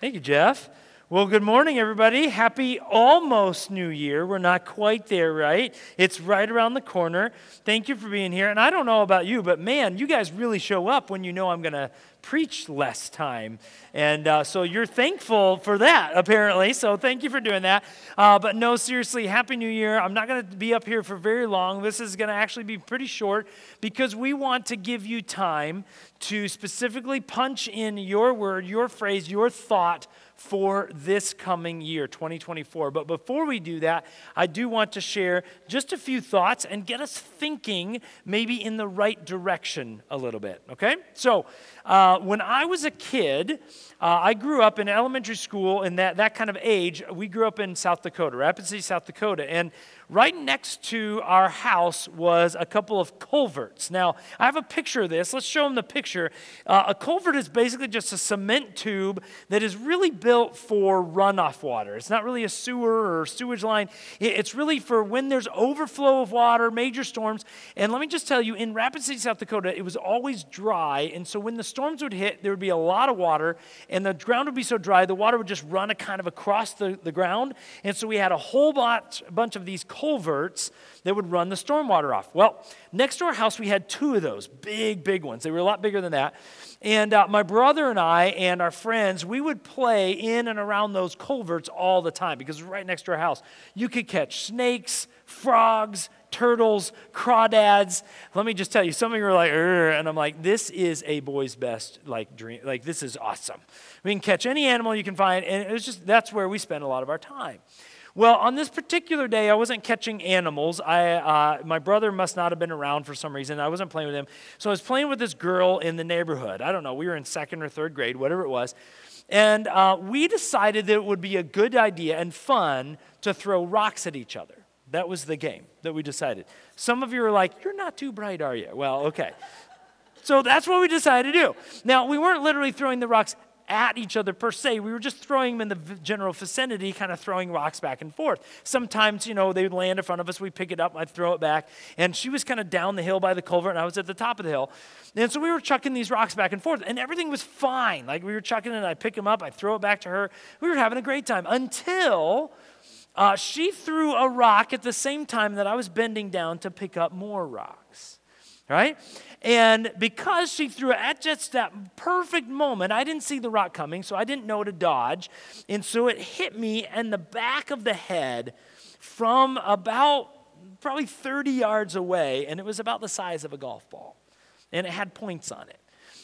Thank you, Jeff. Well, good morning, everybody. Happy almost New Year. We're not quite there, right? It's right around the corner. Thank you for being here. And I don't know about you, but man, you guys really show up when you know I'm going to preach less time. And uh, so you're thankful for that, apparently. So thank you for doing that. Uh, but no, seriously, Happy New Year. I'm not going to be up here for very long. This is going to actually be pretty short because we want to give you time to specifically punch in your word, your phrase, your thought for this coming year, 2024. But before we do that, I do want to share just a few thoughts and get us thinking maybe in the right direction a little bit, okay? So, uh, when I was a kid, uh, I grew up in elementary school in that, that kind of age. We grew up in South Dakota, Rapid City, South Dakota. And right next to our house was a couple of culverts. Now, I have a picture of this. Let's show them the picture. Uh, a culvert is basically just a cement tube that is really built for runoff water. It's not really a sewer or sewage line, it's really for when there's overflow of water, major storms. And let me just tell you, in Rapid City, South Dakota, it was always dry. And so when the storms would hit, there would be a lot of water, and the ground would be so dry, the water would just run a kind of across the, the ground. And so we had a whole bunch, bunch of these culverts that would run the stormwater off. Well, next to our house, we had two of those big, big ones. They were a lot bigger than that. And uh, my brother and I and our friends, we would play in and around those culverts all the time because right next to our house. You could catch snakes, frogs, turtles, crawdads. Let me just tell you, some of you are like, and I'm like, this is a boy's best like dream. Like this is awesome. We can catch any animal you can find, and it's just that's where we spend a lot of our time. Well, on this particular day, I wasn't catching animals. I, uh, my brother must not have been around for some reason. I wasn't playing with him. So I was playing with this girl in the neighborhood. I don't know, we were in second or third grade, whatever it was. And uh, we decided that it would be a good idea and fun to throw rocks at each other. That was the game that we decided. Some of you are like, You're not too bright, are you? Well, okay. So that's what we decided to do. Now, we weren't literally throwing the rocks at each other per se. We were just throwing them in the general vicinity, kind of throwing rocks back and forth. Sometimes, you know, they would land in front of us, we'd pick it up, I'd throw it back. And she was kind of down the hill by the culvert, and I was at the top of the hill. And so we were chucking these rocks back and forth, and everything was fine. Like we were chucking it, I'd pick them up, I'd throw it back to her. We were having a great time until uh, she threw a rock at the same time that I was bending down to pick up more rocks. Right? And because she threw it at just that perfect moment, I didn't see the rock coming, so I didn't know to dodge. And so it hit me in the back of the head from about probably 30 yards away, and it was about the size of a golf ball. And it had points on it.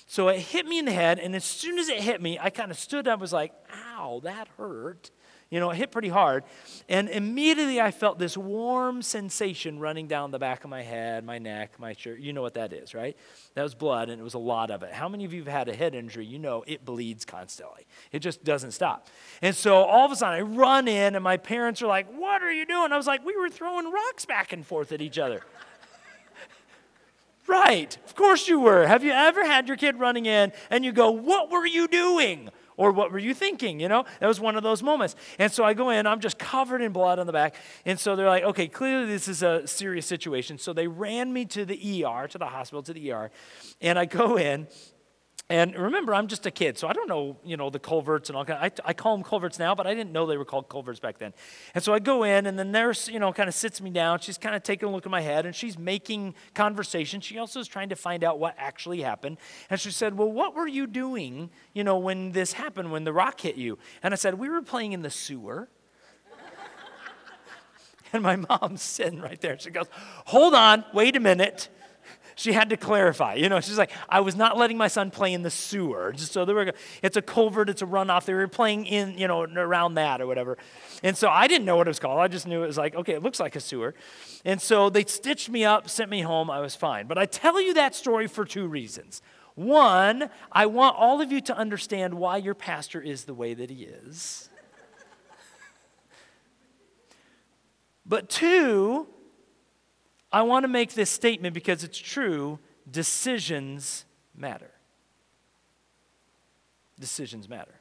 So it hit me in the head, and as soon as it hit me, I kind of stood up, was like, ow, that hurt. You know, it hit pretty hard. And immediately I felt this warm sensation running down the back of my head, my neck, my shirt. You know what that is, right? That was blood, and it was a lot of it. How many of you have had a head injury? You know it bleeds constantly, it just doesn't stop. And so all of a sudden I run in, and my parents are like, What are you doing? I was like, We were throwing rocks back and forth at each other. Right, of course you were. Have you ever had your kid running in and you go, What were you doing? Or what were you thinking? You know, that was one of those moments. And so I go in, I'm just covered in blood on the back. And so they're like, okay, clearly this is a serious situation. So they ran me to the ER, to the hospital, to the ER. And I go in, and remember, I'm just a kid, so I don't know, you know, the culverts and all kind. I, I call them culverts now, but I didn't know they were called culverts back then. And so I go in, and the nurse, you know, kind of sits me down. She's kind of taking a look at my head, and she's making conversation. She also is trying to find out what actually happened. And she said, "Well, what were you doing, you know, when this happened, when the rock hit you?" And I said, "We were playing in the sewer." and my mom's sitting right there. She goes, "Hold on, wait a minute." She had to clarify. You know, she's like, I was not letting my son play in the sewer. Just so they were, it's a culvert, it's a runoff. They were playing in, you know, around that or whatever. And so I didn't know what it was called. I just knew it was like, okay, it looks like a sewer. And so they stitched me up, sent me home. I was fine. But I tell you that story for two reasons. One, I want all of you to understand why your pastor is the way that he is. But two, I want to make this statement because it's true decisions matter. Decisions matter.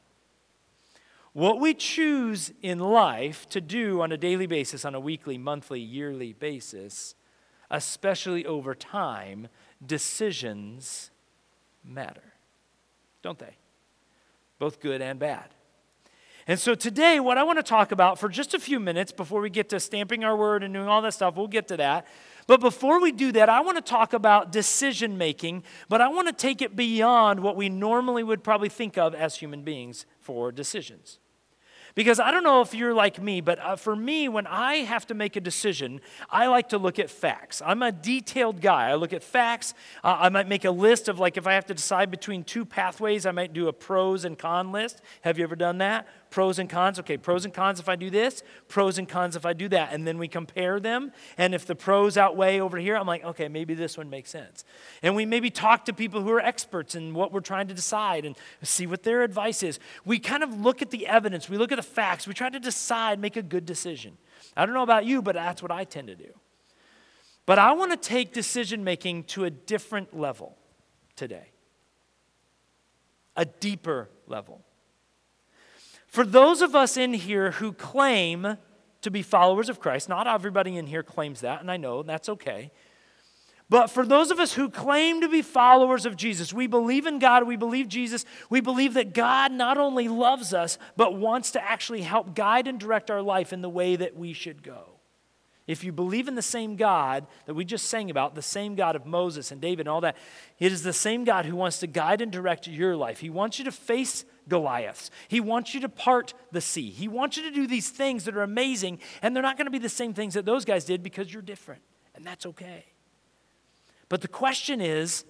What we choose in life to do on a daily basis, on a weekly, monthly, yearly basis, especially over time, decisions matter, don't they? Both good and bad. And so today, what I want to talk about for just a few minutes before we get to stamping our word and doing all that stuff, we'll get to that. But before we do that, I want to talk about decision making, but I want to take it beyond what we normally would probably think of as human beings for decisions. Because I don't know if you're like me, but uh, for me, when I have to make a decision, I like to look at facts. I'm a detailed guy. I look at facts. Uh, I might make a list of, like, if I have to decide between two pathways, I might do a pros and con list. Have you ever done that? Pros and cons. Okay, pros and cons if I do this, pros and cons if I do that. And then we compare them. And if the pros outweigh over here, I'm like, okay, maybe this one makes sense. And we maybe talk to people who are experts in what we're trying to decide and see what their advice is. We kind of look at the evidence, we look at the facts, we try to decide, make a good decision. I don't know about you, but that's what I tend to do. But I want to take decision making to a different level today, a deeper level. For those of us in here who claim to be followers of Christ, not everybody in here claims that, and I know that's okay. But for those of us who claim to be followers of Jesus, we believe in God, we believe Jesus, we believe that God not only loves us, but wants to actually help guide and direct our life in the way that we should go. If you believe in the same God that we just sang about, the same God of Moses and David and all that, it is the same God who wants to guide and direct your life. He wants you to face Goliaths. He wants you to part the sea. He wants you to do these things that are amazing, and they're not going to be the same things that those guys did because you're different, and that's okay. But the question is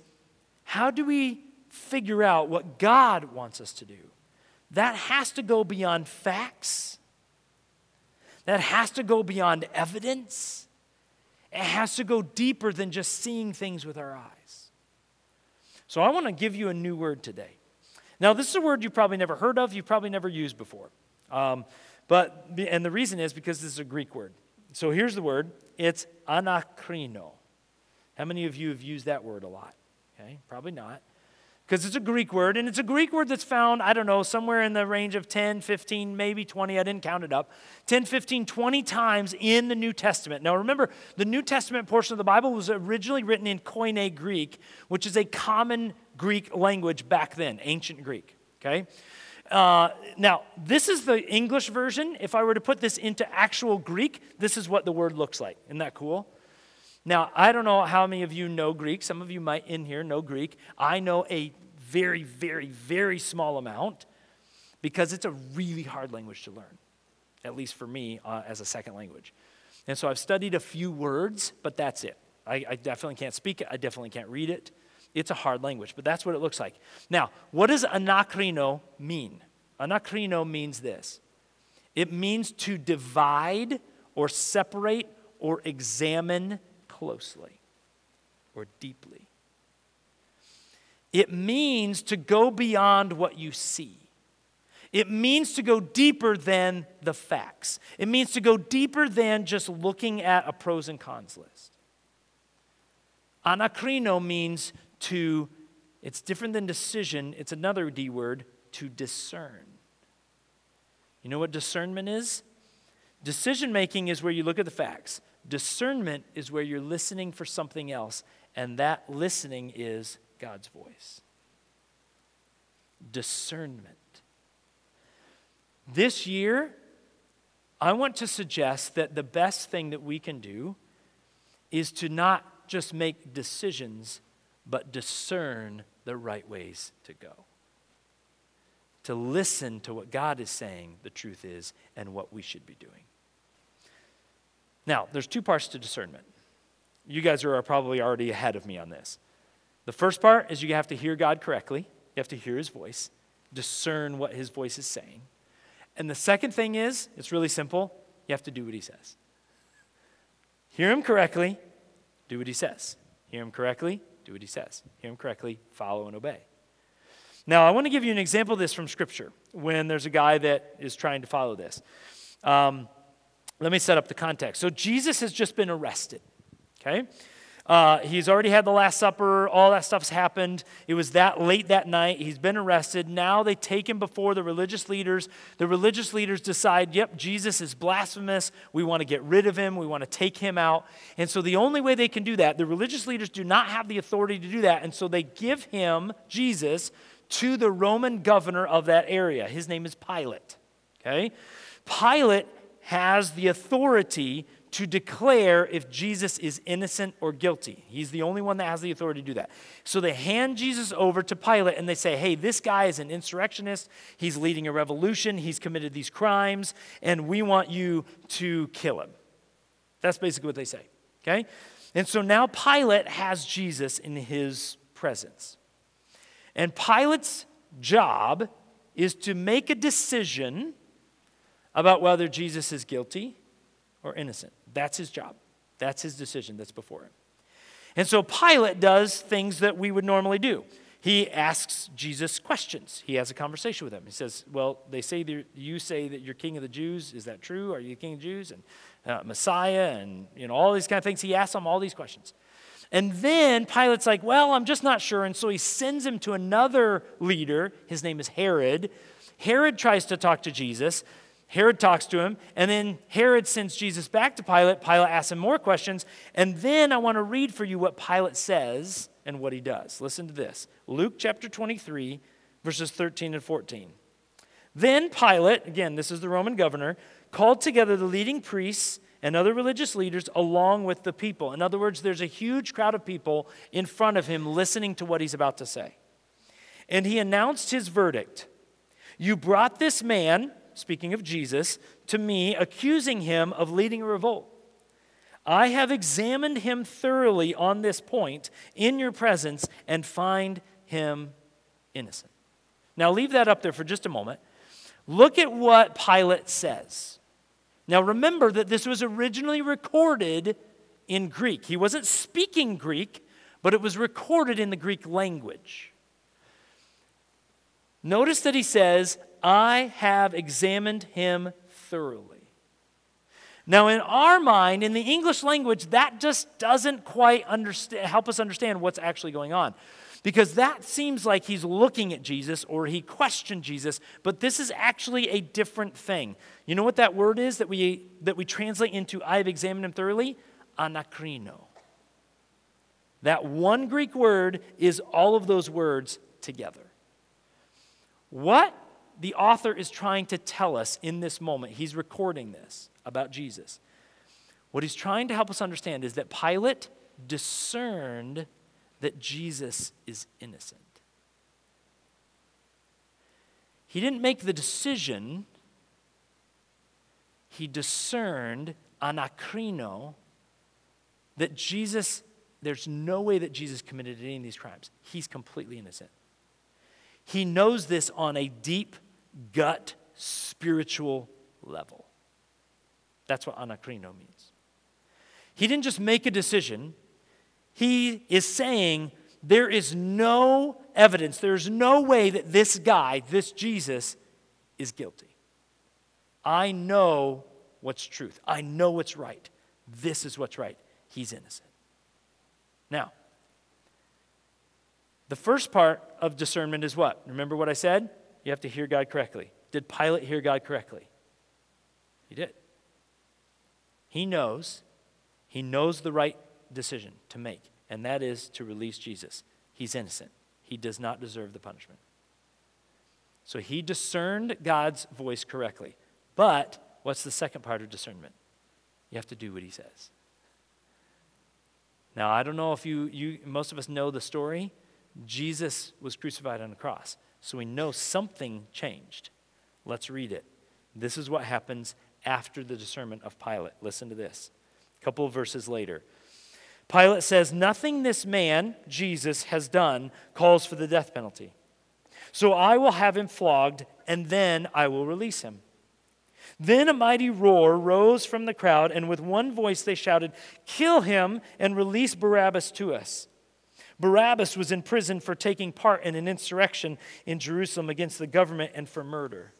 how do we figure out what God wants us to do? That has to go beyond facts, that has to go beyond evidence. It has to go deeper than just seeing things with our eyes. So I want to give you a new word today. Now, this is a word you've probably never heard of, you've probably never used before. Um, but, and the reason is because this is a Greek word. So here's the word it's anakrino. How many of you have used that word a lot? Okay, probably not. Because it's a Greek word, and it's a Greek word that's found, I don't know, somewhere in the range of 10, 15, maybe 20. I didn't count it up. 10, 15, 20 times in the New Testament. Now remember, the New Testament portion of the Bible was originally written in Koine Greek, which is a common Greek language back then, ancient Greek. Okay? Uh, now, this is the English version. If I were to put this into actual Greek, this is what the word looks like. Isn't that cool? Now, I don't know how many of you know Greek. Some of you might in here know Greek. I know a very, very, very small amount because it's a really hard language to learn, at least for me uh, as a second language. And so I've studied a few words, but that's it. I, I definitely can't speak it, I definitely can't read it. It's a hard language, but that's what it looks like. Now, what does anakrino mean? Anakrino means this it means to divide or separate or examine closely or deeply. It means to go beyond what you see. It means to go deeper than the facts. It means to go deeper than just looking at a pros and cons list. Anakrino means to, it's different than decision, it's another D word, to discern. You know what discernment is? Decision making is where you look at the facts. Discernment is where you're listening for something else, and that listening is God's voice. Discernment. This year, I want to suggest that the best thing that we can do is to not just make decisions, but discern the right ways to go. To listen to what God is saying the truth is and what we should be doing. Now, there's two parts to discernment. You guys are probably already ahead of me on this. The first part is you have to hear God correctly, you have to hear his voice, discern what his voice is saying. And the second thing is, it's really simple you have to do what he says. Hear him correctly, do what he says. Hear him correctly, do what he says. Hear him correctly, follow and obey. Now, I want to give you an example of this from Scripture when there's a guy that is trying to follow this. Um, let me set up the context. So Jesus has just been arrested, okay? Uh, he's already had the Last Supper. All that stuff's happened. It was that late that night. He's been arrested. Now they take him before the religious leaders. The religious leaders decide, yep, Jesus is blasphemous. We want to get rid of him. We want to take him out. And so the only way they can do that, the religious leaders do not have the authority to do that. And so they give him, Jesus, to the Roman governor of that area. His name is Pilate. Okay? Pilate has the authority to declare if Jesus is innocent or guilty. He's the only one that has the authority to do that. So they hand Jesus over to Pilate and they say, hey, this guy is an insurrectionist. He's leading a revolution. He's committed these crimes, and we want you to kill him. That's basically what they say. Okay? And so now Pilate has Jesus in his presence. And Pilate's job is to make a decision about whether Jesus is guilty or innocent. That's his job. That's his decision that's before him. And so Pilate does things that we would normally do. He asks Jesus questions. He has a conversation with him. He says, Well, they say you say that you're king of the Jews. Is that true? Are you king of the Jews? And uh, Messiah, and you know, all these kind of things. He asks him all these questions. And then Pilate's like, Well, I'm just not sure. And so he sends him to another leader. His name is Herod. Herod tries to talk to Jesus. Herod talks to him, and then Herod sends Jesus back to Pilate. Pilate asks him more questions, and then I want to read for you what Pilate says and what he does. Listen to this Luke chapter 23, verses 13 and 14. Then Pilate, again, this is the Roman governor, called together the leading priests and other religious leaders along with the people. In other words, there's a huge crowd of people in front of him listening to what he's about to say. And he announced his verdict You brought this man speaking of Jesus, to me, accusing him of leading a revolt. I have examined him thoroughly on this point in your presence and find him innocent. Now, leave that up there for just a moment. Look at what Pilate says. Now, remember that this was originally recorded in Greek. He wasn't speaking Greek, but it was recorded in the Greek language. Notice that he says, I have examined him thoroughly. Now, in our mind, in the English language, that just doesn't quite help us understand what's actually going on. Because that seems like he's looking at Jesus or he questioned Jesus, but this is actually a different thing. You know what that word is that we, that we translate into I have examined him thoroughly? Anakrino. That one Greek word is all of those words together. What the author is trying to tell us in this moment, he's recording this about Jesus. What he's trying to help us understand is that Pilate discerned that Jesus is innocent. He didn't make the decision, he discerned anakrino that Jesus, there's no way that Jesus committed any of these crimes. He's completely innocent. He knows this on a deep gut spiritual level. That's what anakrino means. He didn't just make a decision, he is saying there is no evidence, there's no way that this guy, this Jesus, is guilty. I know what's truth, I know what's right. This is what's right. He's innocent. Now, the first part of discernment is what? Remember what I said? You have to hear God correctly. Did Pilate hear God correctly? He did. He knows. He knows the right decision to make, and that is to release Jesus. He's innocent. He does not deserve the punishment. So he discerned God's voice correctly. But what's the second part of discernment? You have to do what he says. Now, I don't know if you, you most of us know the story, Jesus was crucified on the cross. So we know something changed. Let's read it. This is what happens after the discernment of Pilate. Listen to this. A couple of verses later. Pilate says, Nothing this man, Jesus, has done calls for the death penalty. So I will have him flogged, and then I will release him. Then a mighty roar rose from the crowd, and with one voice they shouted, Kill him and release Barabbas to us. Barabbas was in prison for taking part in an insurrection in Jerusalem against the government and for murder.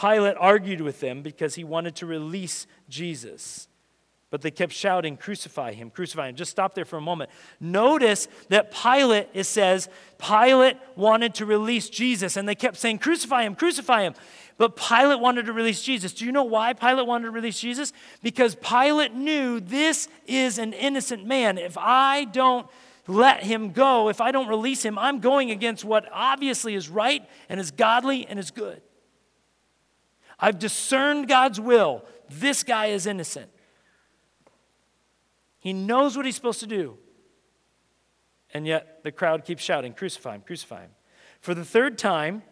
Pilate argued with them because he wanted to release Jesus. But they kept shouting, Crucify him, crucify him. Just stop there for a moment. Notice that Pilate, it says, Pilate wanted to release Jesus, and they kept saying, Crucify him, crucify him. But Pilate wanted to release Jesus. Do you know why Pilate wanted to release Jesus? Because Pilate knew this is an innocent man. If I don't let him go, if I don't release him, I'm going against what obviously is right and is godly and is good. I've discerned God's will. This guy is innocent. He knows what he's supposed to do. And yet the crowd keeps shouting, Crucify him, crucify him. For the third time,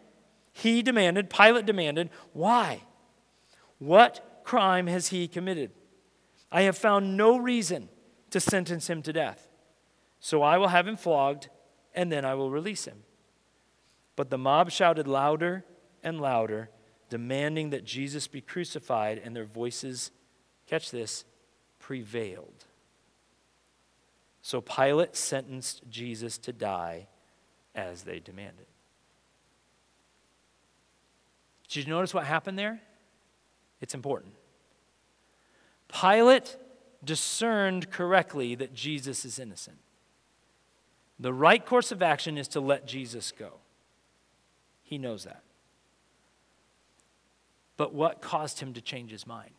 he demanded, Pilate demanded, Why? What crime has he committed? I have found no reason to sentence him to death. So I will have him flogged, and then I will release him. But the mob shouted louder and louder, demanding that Jesus be crucified, and their voices, catch this, prevailed. So Pilate sentenced Jesus to die as they demanded. Did you notice what happened there? It's important. Pilate discerned correctly that Jesus is innocent. The right course of action is to let Jesus go. He knows that. But what caused him to change his mind?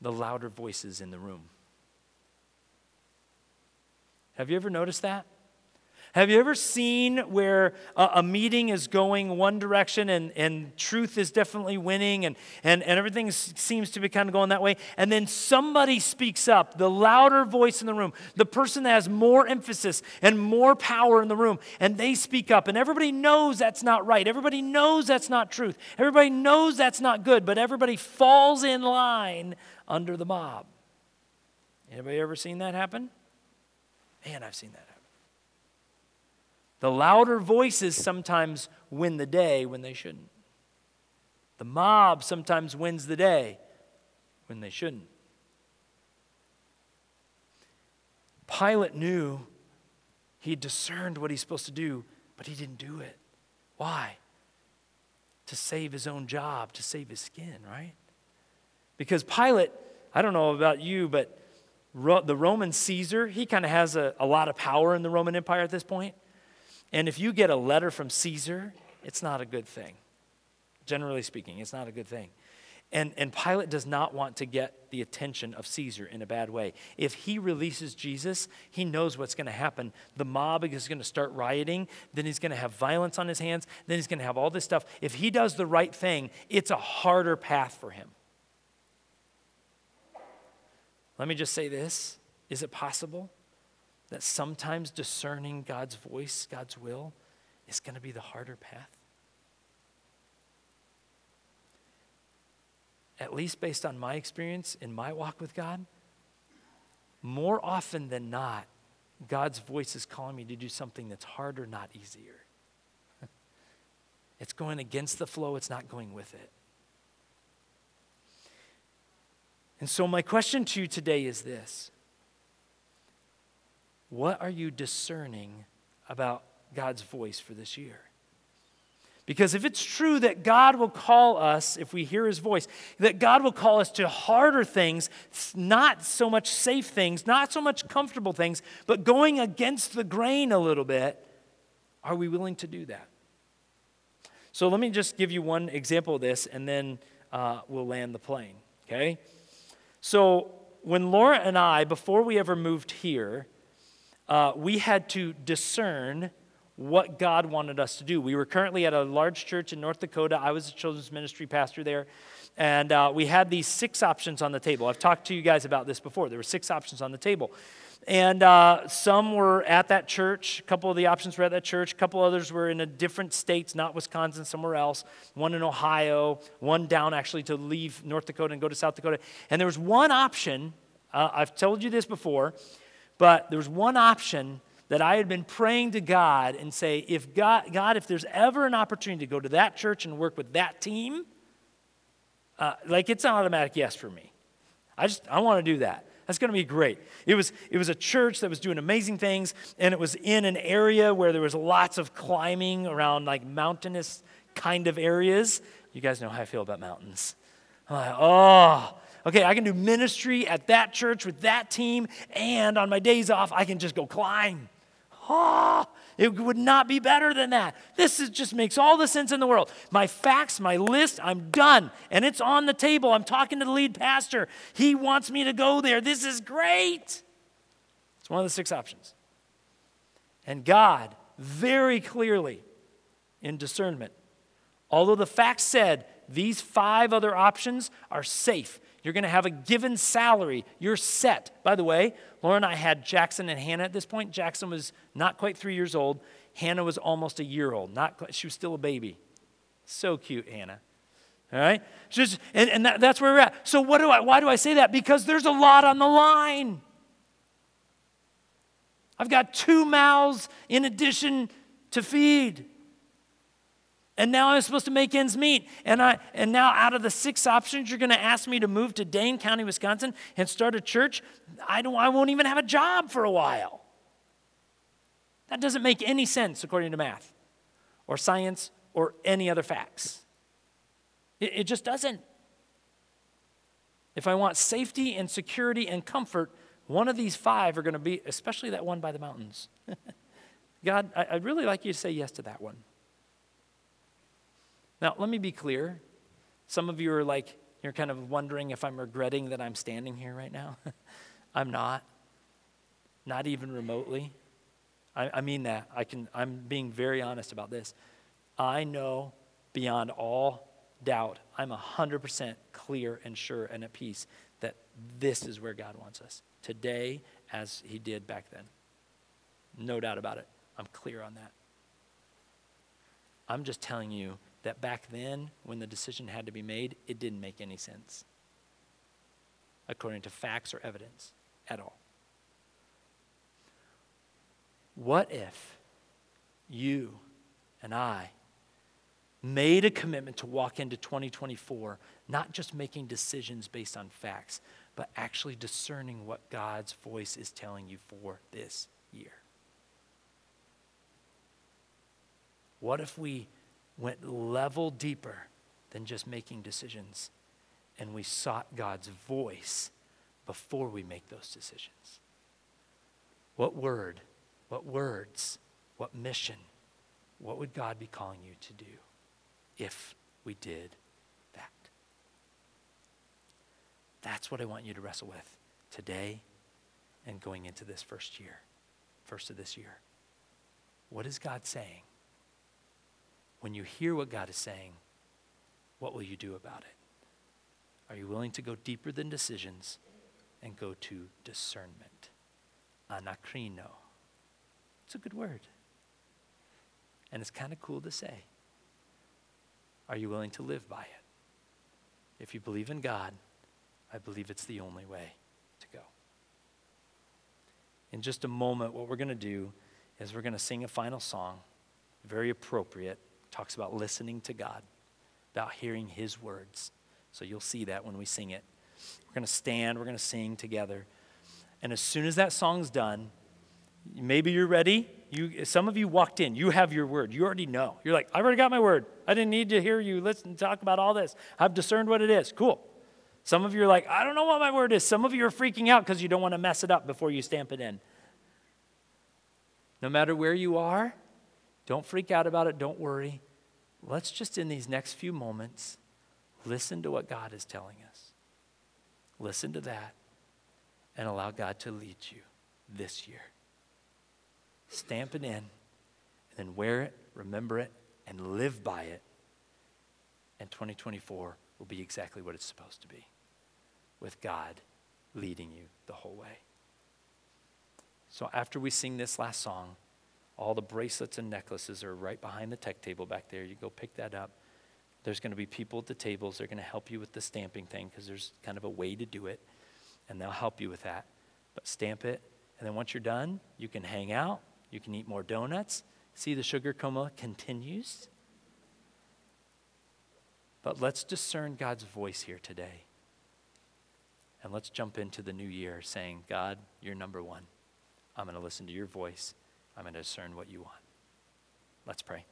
The louder voices in the room. Have you ever noticed that? Have you ever seen where a, a, meeting is going one direction and, and truth is definitely winning and, and, and everything seems to be kind of going that way? And then somebody speaks up, the louder voice in the room, the person that has more emphasis and more power in the room, and they speak up. And everybody knows that's not right. Everybody knows that's not truth. Everybody knows that's not good, but everybody falls in line under the mob. Anybody ever seen that happen? Man, I've seen that happen. The louder voices sometimes win the day when they shouldn't. The mob sometimes wins the day when they shouldn't. Pilate knew he discerned what he's supposed to do, but he didn't do it. Why? To save his own job, to save his skin, right? Because Pilate, I don't know about you, but the Roman Caesar, he kind of has a, a lot of power in the Roman Empire at this point. And if you get a letter from Caesar, it's not a good thing. Generally speaking, it's not a good thing. And, and Pilate does not want to get the attention of Caesar in a bad way. If he releases Jesus, he knows what's going to happen. The mob is going to start rioting, then he's going to have violence on his hands, then he's going to have all this stuff. If he does the right thing, it's a harder path for him. Let me just say this is it possible that sometimes discerning God's voice, God's will, is going to be the harder path? At least based on my experience in my walk with God, more often than not, God's voice is calling me to do something that's harder, not easier. It's going against the flow, it's not going with it. And so, my question to you today is this What are you discerning about God's voice for this year? Because if it's true that God will call us, if we hear his voice, that God will call us to harder things, not so much safe things, not so much comfortable things, but going against the grain a little bit, are we willing to do that? So let me just give you one example of this, and then uh, we'll land the plane, okay? So, when Laura and I, before we ever moved here, uh, we had to discern what God wanted us to do. We were currently at a large church in North Dakota. I was a children's ministry pastor there. And uh, we had these six options on the table. I've talked to you guys about this before. There were six options on the table. And uh, some were at that church. A couple of the options were at that church. A couple others were in a different states, not Wisconsin, somewhere else. One in Ohio, one down actually to leave North Dakota and go to South Dakota. And there was one option, uh, I've told you this before, but there was one option that I had been praying to God and say, if God, God if there's ever an opportunity to go to that church and work with that team, uh, like it's an automatic yes for me. I just, I want to do that. That's going to be great. It was, it was a church that was doing amazing things, and it was in an area where there was lots of climbing around like mountainous kind of areas. You guys know how I feel about mountains. Like, oh, okay, I can do ministry at that church with that team, and on my days off, I can just go climb. Oh, it would not be better than that. This is, just makes all the sense in the world. My facts, my list, I'm done. And it's on the table. I'm talking to the lead pastor. He wants me to go there. This is great. It's one of the six options. And God, very clearly in discernment, although the facts said These five other options are safe. You're going to have a given salary. You're set. By the way, Laura and I had Jackson and Hannah at this point. Jackson was not quite three years old. Hannah was almost a year old. Not quite, she was still a baby. So cute, Hannah. All right? Just, and and that, that's where we're at. So what do I, why do I say that? Because there's a lot on the line. I've got two mouths in addition to feed. And now I'm supposed to make ends meet. And, I, and now, out of the six options, you're going to ask me to move to Dane County, Wisconsin and start a church. I, don't, I won't even have a job for a while. That doesn't make any sense according to math or science or any other facts. It, it just doesn't. If I want safety and security and comfort, one of these five are going to be, especially that one by the mountains. God, I, I'd really like you to say yes to that one. Now, let me be clear. Some of you are like, you're kind of wondering if I'm regretting that I'm standing here right now. I'm not. Not even remotely. I, I, mean that. I can, I'm being very honest about this. I know beyond all doubt, I'm 100% clear and sure and at peace that this is where God wants us today as He did back then. No doubt about it. I'm clear on that. I'm just telling you that back then, when the decision had to be made, it didn't make any sense, according to facts or evidence at all. What if you and I made a commitment to walk into 2024, not just making decisions based on facts, but actually discerning what God's voice is telling you for this year? What if we went level deeper than just making decisions and we sought God's voice before we make those decisions? What word, what words, what mission, what would God be calling you to do if we did that? That's what I want you to wrestle with today and going into this first year, first of this year. What is God saying? When you hear what God is saying, what will you do about it? Are you willing to go deeper than decisions and go to discernment? Anakrino. It's a good word. And it's kind of cool to say. Are you willing to live by it? If you believe in God, I believe it's the only way to go. In just a moment, what we're going to do is we're going to sing a final song, very appropriate talks about listening to God, about hearing His words. So you'll see that when we sing it. We're going to stand, we're going to sing together. And as soon as that song's done, maybe you're ready. You, some of you walked in, you have your word. You already know. You're like, I already got my word. I didn't need to hear you listen, talk about all this. I've discerned what it is. Cool. Some of you are like, I don't know what my word is. Some of you are freaking out because you don't want to mess it up before you stamp it in. No matter where you are, don't freak out about it. Don't worry. Let's just, in these next few moments, listen to what God is telling us. Listen to that and allow God to lead you this year. Stamp it in and then wear it, remember it, and live by it. And 2024 will be exactly what it's supposed to be with God leading you the whole way. So after we sing this last song, all the bracelets and necklaces are right behind the tech table back there. You go pick that up. There's going to be people at the tables. They're going to help you with the stamping thing because there's kind of a way to do it, and they'll help you with that. But stamp it, and then once you're done, you can hang out. You can eat more donuts. See, the sugar coma continues. But let's discern God's voice here today. And let's jump into the new year saying, God, you're number one. I'm going to listen to your voice. I'm going to discern what you want. Let's pray.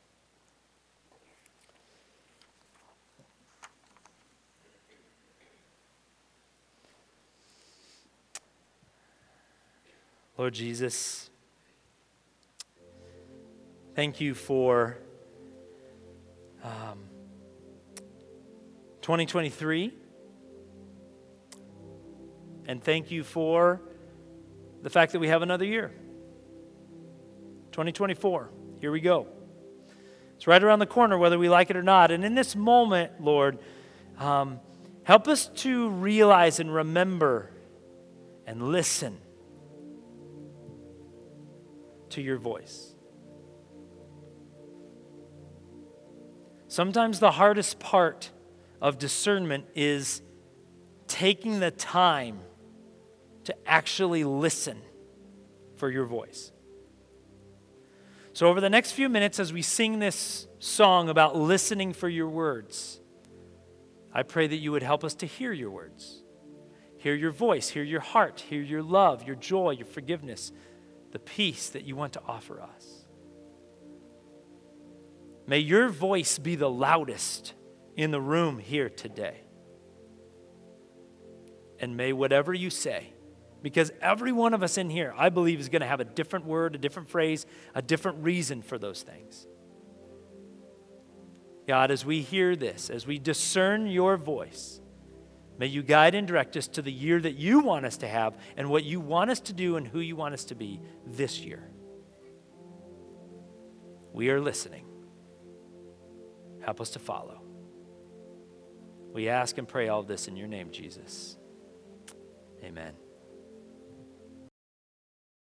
Lord Jesus, thank you for um, 2023. And thank you for the fact that we have another year. 2024, here we go. It's right around the corner, whether we like it or not. And in this moment, Lord, um, help us to realize and remember and listen to your voice. Sometimes the hardest part of discernment is taking the time to actually listen for your voice. So, over the next few minutes, as we sing this song about listening for your words, I pray that you would help us to hear your words, hear your voice, hear your heart, hear your love, your joy, your forgiveness, the peace that you want to offer us. May your voice be the loudest in the room here today. And may whatever you say, because every one of us in here, I believe, is going to have a different word, a different phrase, a different reason for those things. God, as we hear this, as we discern your voice, may you guide and direct us to the year that you want us to have and what you want us to do and who you want us to be this year. We are listening. Help us to follow. We ask and pray all this in your name, Jesus. Amen.